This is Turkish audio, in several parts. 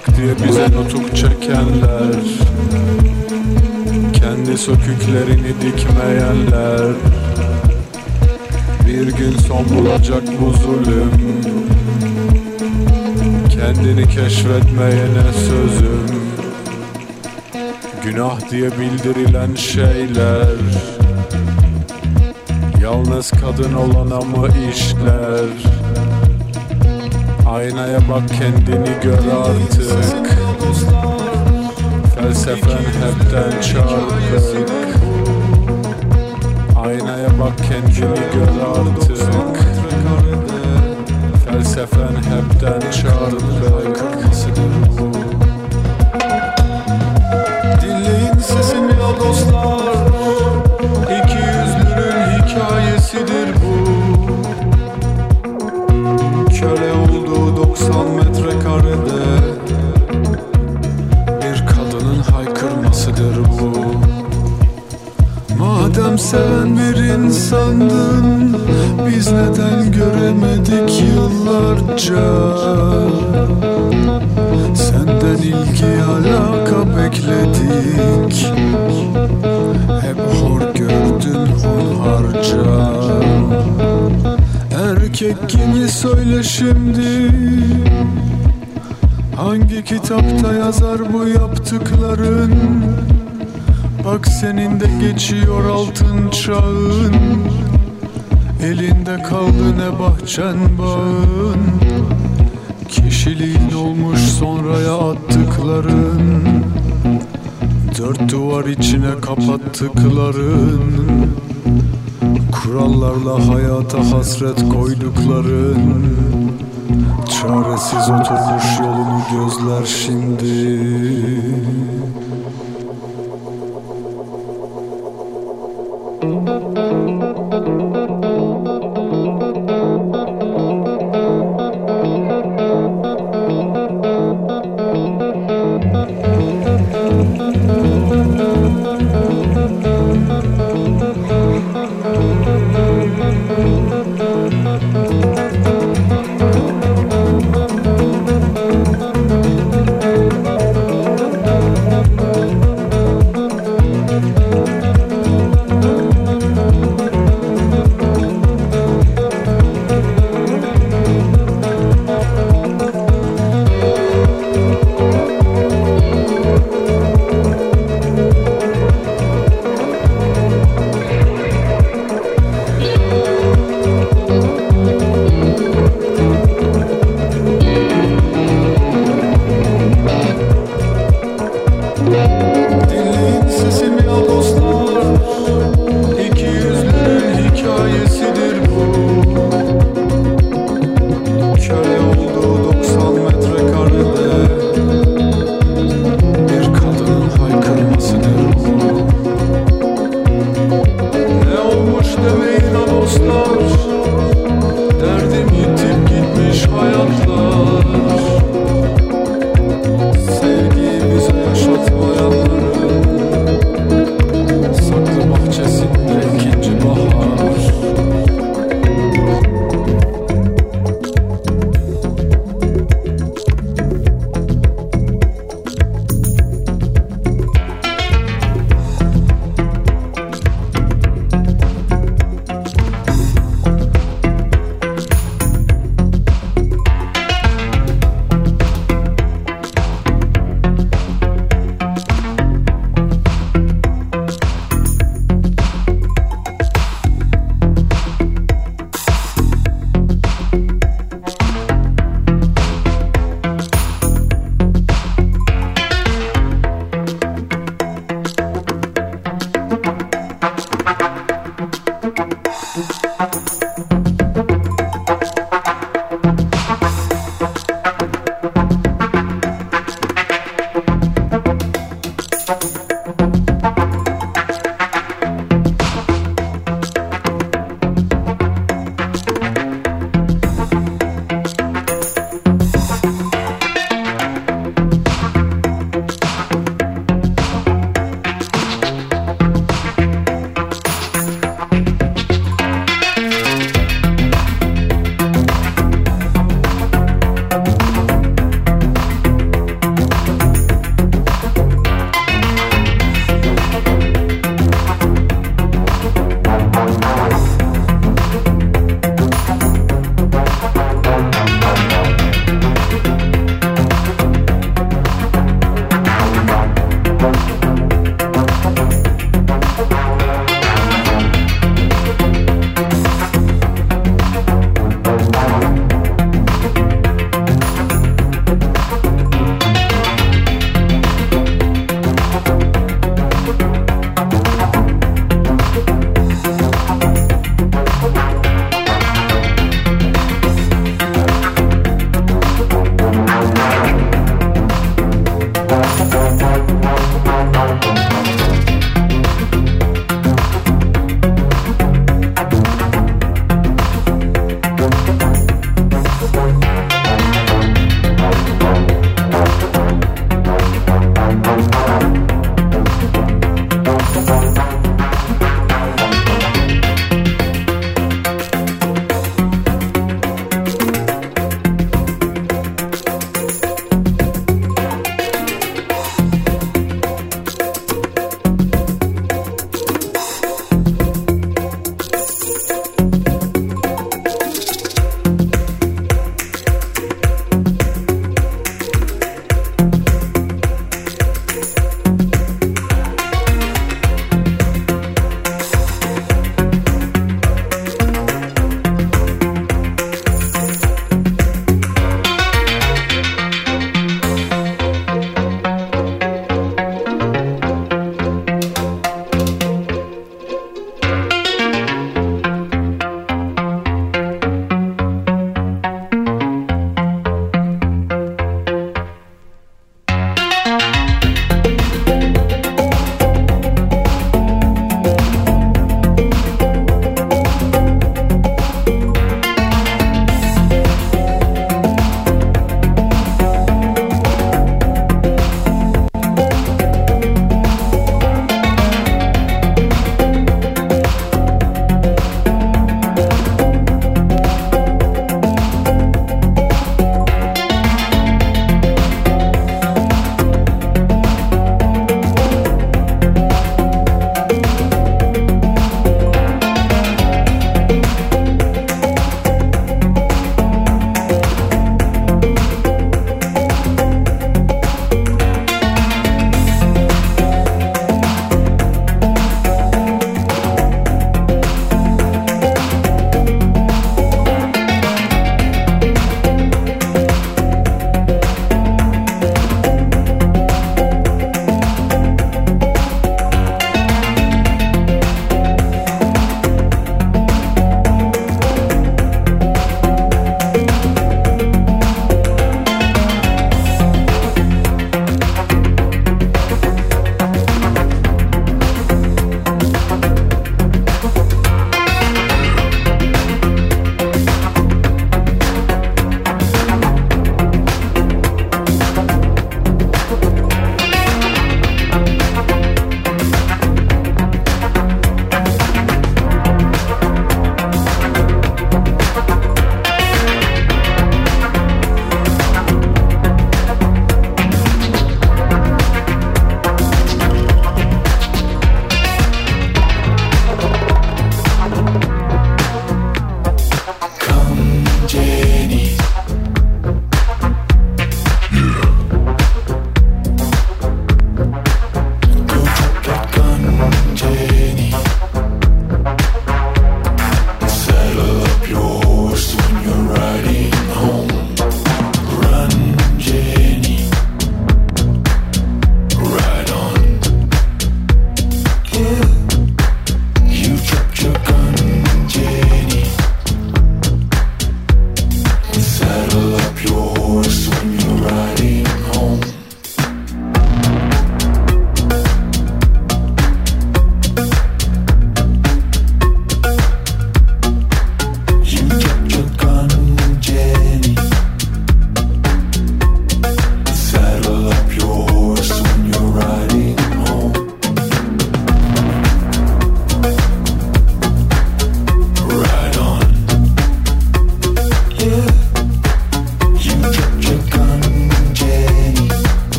Ahlak diye bize nutuk çekenler. Kendi söküklerini dikmeyenler. Bir gün son bulacak bu zulüm. Kendini keşfetmeyene sözüm. Günah diye bildirilen şeyler. Yalnız kadın olana mı işler? Aynaya bak kendini gör artık Felsefen hepten çarpık. Aynaya bak kendini gör artık. Felsefen hepten çarpık seven bir insandın Biz neden göremedik yıllarca? Senden ilgi alaka bekledik. Hep hor gördün hunharca Erkek gibi söyle şimdi. Hangi kitapta yazar bu yaptıkların Bak senin de geçiyor altın çağın. Elinde kaldı ne bahçen bağın. Kişiliğin olmuş sonraya attıkların. Dört duvar içine kapattıkların. Kurallarla hayata hasret koydukların. Çaresiz oturmuş yolunu gözler şimdi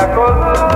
acolá.